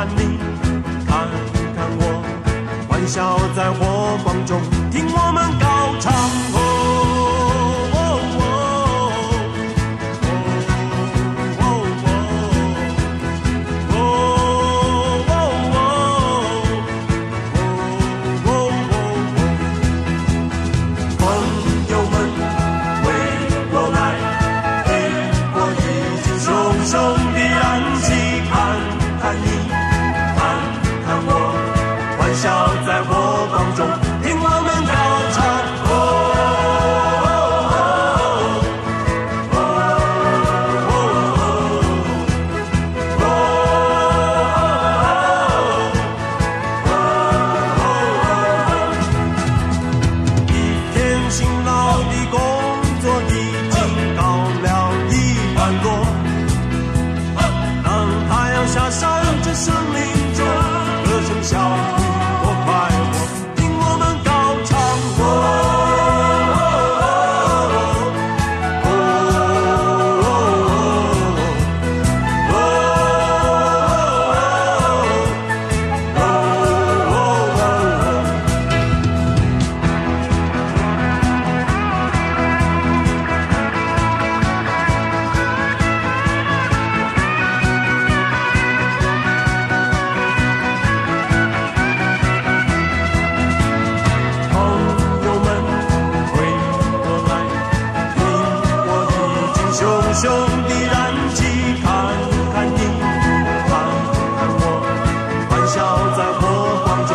看你看看我欢笑在火光中听我们兄弟燃起，看看你，看看我，欢笑在火光中。